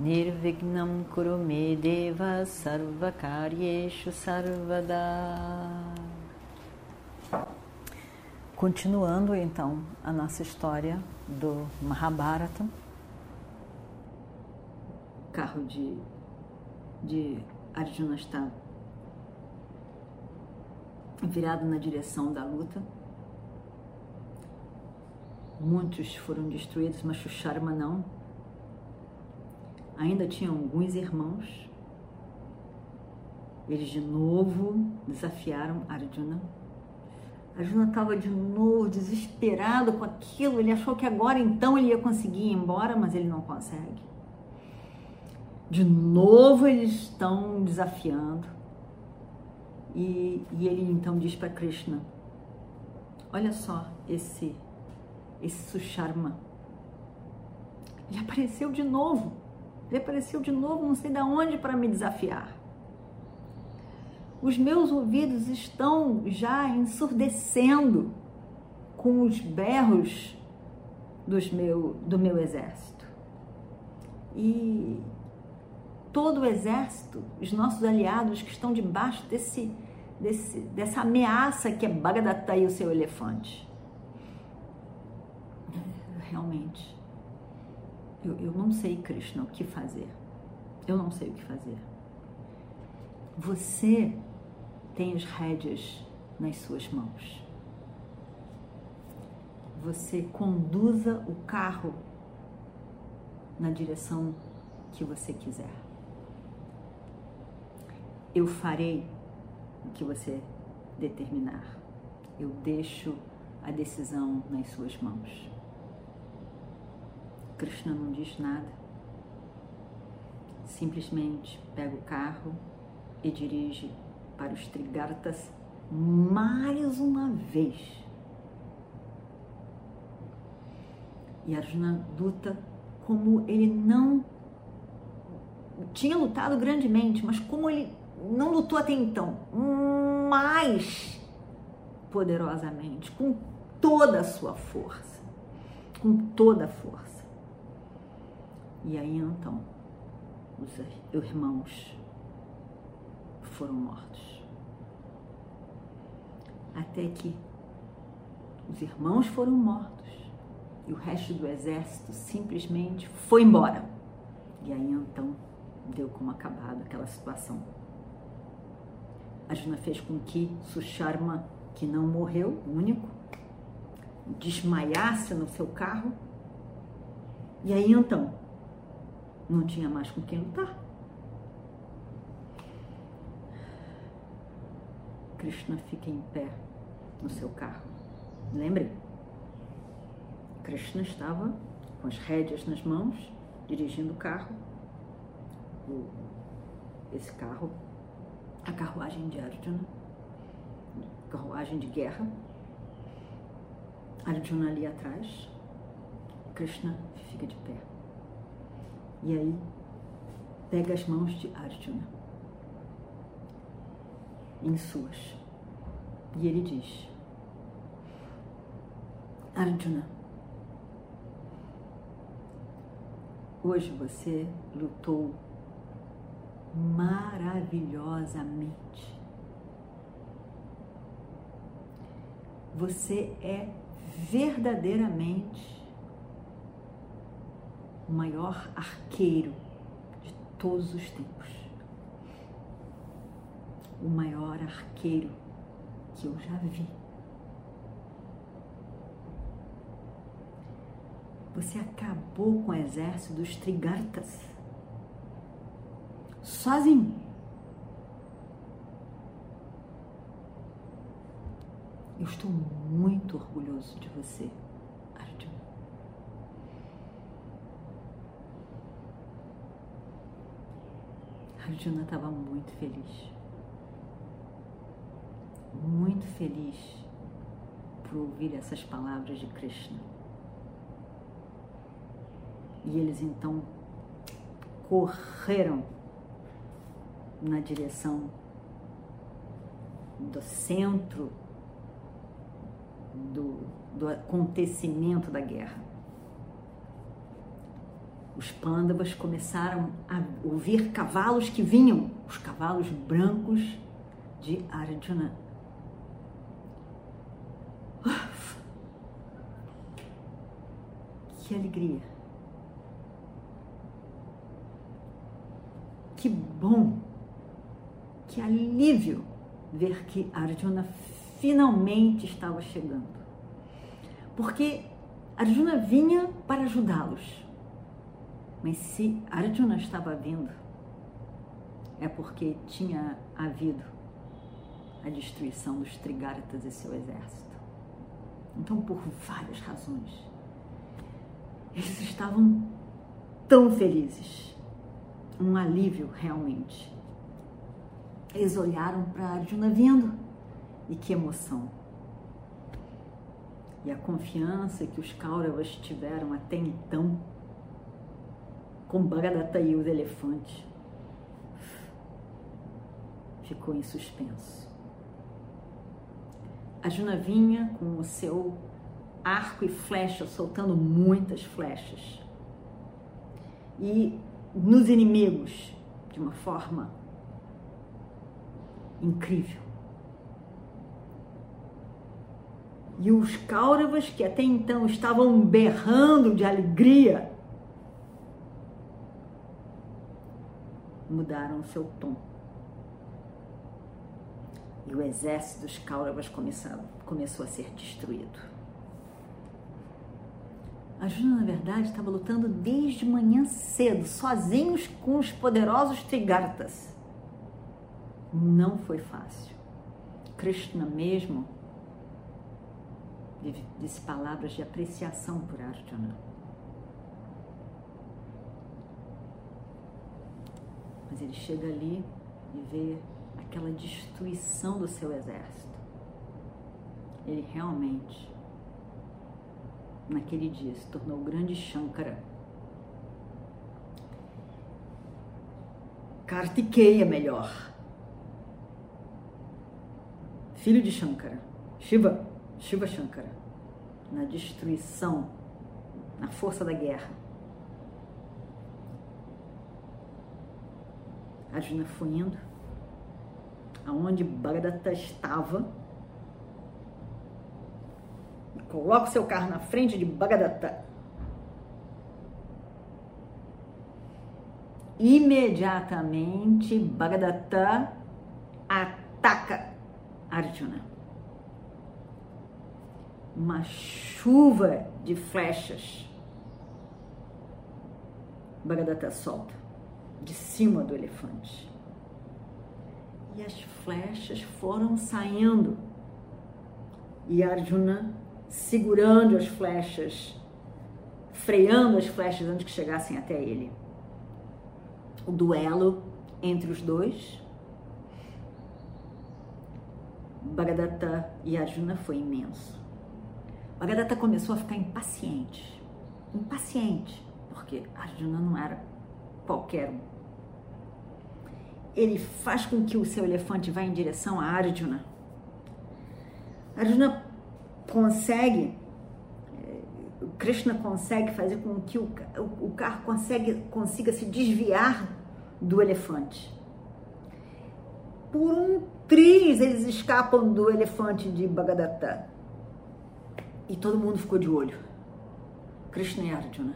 Nirvignam Kurume Deva Sarvakaryeshu Sarvada Continuando então a nossa história do Mahabharata, o carro de, de Arjuna está virado na direção da luta. Muitos foram destruídos, mas Shusharma não. Ainda tinham alguns irmãos. Eles de novo desafiaram Arjuna. Arjuna estava de novo desesperado com aquilo. Ele achou que agora então ele ia conseguir ir embora, mas ele não consegue. De novo eles estão desafiando. E, e ele então diz para Krishna: Olha só esse, esse Susharma. Ele apareceu de novo. Ele apareceu de novo, não sei de onde, para me desafiar. Os meus ouvidos estão já ensurdecendo com os berros dos meu, do meu exército. E todo o exército, os nossos aliados que estão debaixo desse, desse, dessa ameaça que é Bhagadatta e o seu elefante. Realmente, eu, eu não sei, Krishna, o que fazer. Eu não sei o que fazer. Você tem as rédeas nas suas mãos. Você conduza o carro na direção que você quiser. Eu farei o que você determinar. Eu deixo a decisão nas suas mãos. Krishna não diz nada. Simplesmente pega o carro e dirige para os Trigartas mais uma vez. E Arjuna luta como ele não tinha lutado grandemente, mas como ele não lutou até então, mais poderosamente, com toda a sua força, com toda a força. E aí então, os irmãos foram mortos. Até que os irmãos foram mortos e o resto do exército simplesmente foi embora. E aí então deu como acabado aquela situação. Arjuna fez com que Susharma, que não morreu, único, desmaiasse no seu carro. E aí então, não tinha mais com quem lutar. Krishna fica em pé no seu carro. Lembre? Krishna estava com as rédeas nas mãos, dirigindo o carro. esse carro a carruagem de Arjuna, carruagem de guerra. Arjuna ali atrás, Krishna fica de pé. E aí pega as mãos de Arjuna em suas. E ele diz: Arjuna, hoje você lutou maravilhosamente. Você é verdadeiramente o maior arqueiro de todos os tempos. O maior arqueiro que eu já vi. Você acabou com o exército dos Trigartas sozinho. Eu estou muito orgulhoso de você, Arjuna. Arjuna estava muito feliz. Muito feliz por ouvir essas palavras de Krishna. E eles então correram na direção do centro do, do acontecimento da guerra. Os pândavas começaram a ouvir cavalos que vinham, os cavalos brancos de Arjuna. Que alegria! Que bom, que alívio ver que Arjuna finalmente estava chegando. Porque Arjuna vinha para ajudá-los. Mas se Arjuna estava vindo, é porque tinha havido a destruição dos Trigartas e seu exército. Então, por várias razões, eles estavam tão felizes um alívio realmente. Eles olharam para Arjuna vindo e que emoção. E a confiança que os Kauravas tiveram até então com Bhagadatta e os elefantes ficou em suspenso. Arjuna vinha com o seu arco e flecha, soltando muitas flechas. E nos inimigos de uma forma incrível. E os Kauravas, que até então estavam berrando de alegria, mudaram o seu tom. E o exército dos Kauravas começou a ser destruído. A Juna, na verdade, estava lutando desde manhã cedo, sozinhos com os poderosos Trigartas. Não foi fácil. Krishna mesmo disse palavras de apreciação por Arjuna. Mas ele chega ali e vê aquela destruição do seu exército. Ele realmente naquele dia, se tornou o grande Shankara. Kartikeya, melhor. Filho de Shankara. Shiva, Shiva Shankara. Na destruição, na força da guerra. Arjuna foi indo aonde Bhagadatta estava Coloca o seu carro na frente de Bagadatã. Imediatamente, Bagadatã ataca Arjuna. Uma chuva de flechas. Bagadatã solta de cima do elefante. E as flechas foram saindo. E Arjuna segurando as flechas, freando as flechas antes que chegassem até ele. O duelo entre os dois, Bhagadatta e Arjuna foi imenso. Bhagadatta começou a ficar impaciente, impaciente, porque Arjuna não era qualquer um. Ele faz com que o seu elefante vá em direção a Arjuna. Arjuna consegue, eh, Krishna consegue fazer com que o, o carro consegue, consiga se desviar do elefante. Por um triz eles escapam do elefante de Bhagadatta. E todo mundo ficou de olho. Krishna e Arjuna.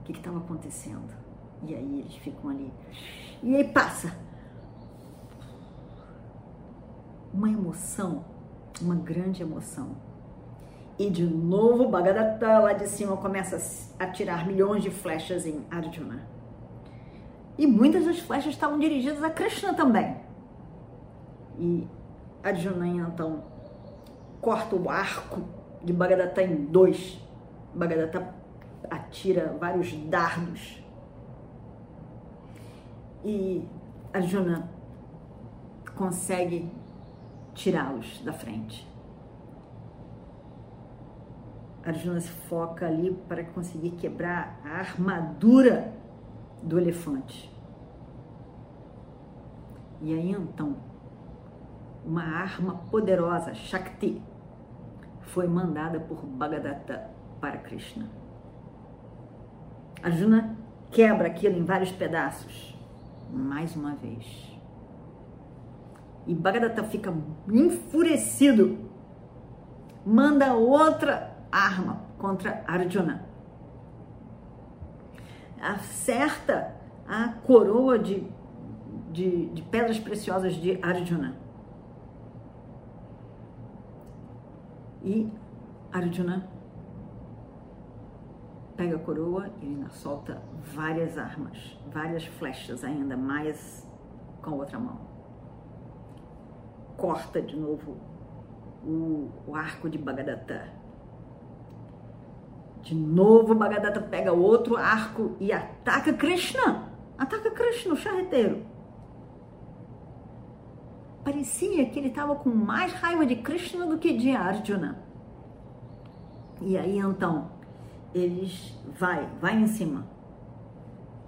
O que estava acontecendo? E aí eles ficam ali. E aí passa. Uma emoção, uma grande emoção e de novo, Bhagadatta lá de cima começa a tirar milhões de flechas em Arjuna. E muitas das flechas estavam dirigidas a Krishna também. E Arjuna então corta o arco de Bhagadatta em dois. Bhagadatta atira vários dardos. E Arjuna consegue tirá-los da frente. Arjuna se foca ali para conseguir quebrar a armadura do elefante. E aí então, uma arma poderosa, Shakti, foi mandada por Bhagadatta para Krishna. Arjuna quebra aquilo em vários pedaços, mais uma vez. E Bhagadatta fica enfurecido, manda outra arma contra Arjuna. Acerta a coroa de, de, de pedras preciosas de Arjuna. E Arjuna pega a coroa e ainda solta várias armas, várias flechas ainda mais com a outra mão. Corta de novo o, o arco de Bagadatta. De novo Bagadatta pega outro arco e ataca Krishna. Ataca Krishna, o charreteiro. Parecia que ele estava com mais raiva de Krishna do que de Arjuna. E aí então eles vai, vai em cima,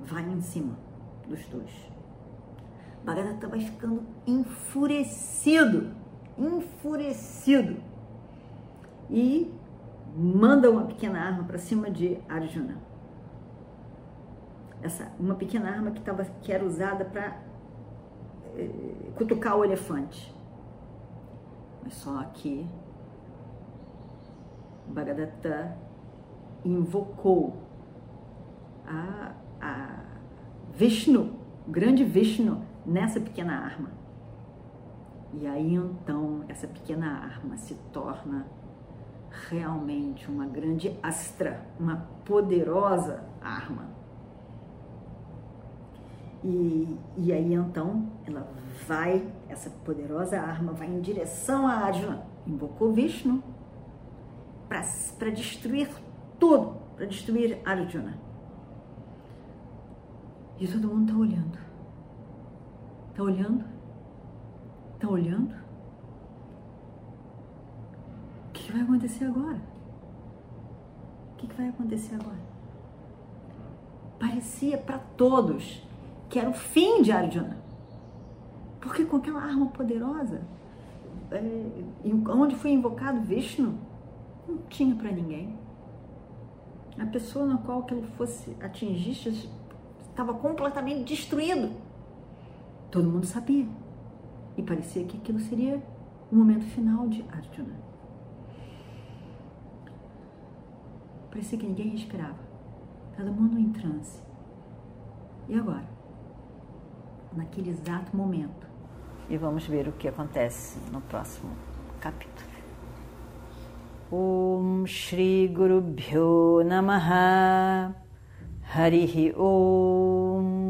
vai em cima dos dois. Bhagadatta vai ficando enfurecido, enfurecido e manda uma pequena arma para cima de Arjuna. Essa uma pequena arma que tava, que era usada para eh, cutucar o elefante. Mas só que Bhagadatta invocou a, a Vishnu, o grande Vishnu, nessa pequena arma. E aí então essa pequena arma se torna realmente uma grande astra, uma poderosa arma. E, e aí então ela vai, essa poderosa arma vai em direção a Arjuna, invocou Vishnu para destruir tudo para destruir Arjuna. E todo mundo está olhando. Está olhando? Está olhando? O que, vai acontecer agora? O que, que vai acontecer agora? Parecia para todos que era o fim de Arjuna. Porque com aquela arma poderosa, é, onde foi invocado Vishnu, não tinha para ninguém a pessoa na qual aquilo fosse atingir estava completamente destruído. Todo mundo sabia. E parecia que aquilo seria o momento final de Arjuna. Parecia que ninguém respirava. Todo mundo em transe. E agora? Naquele exato momento. E vamos ver o que acontece no próximo capítulo. Om Shri Guru Bhyo Namaha Harihi Om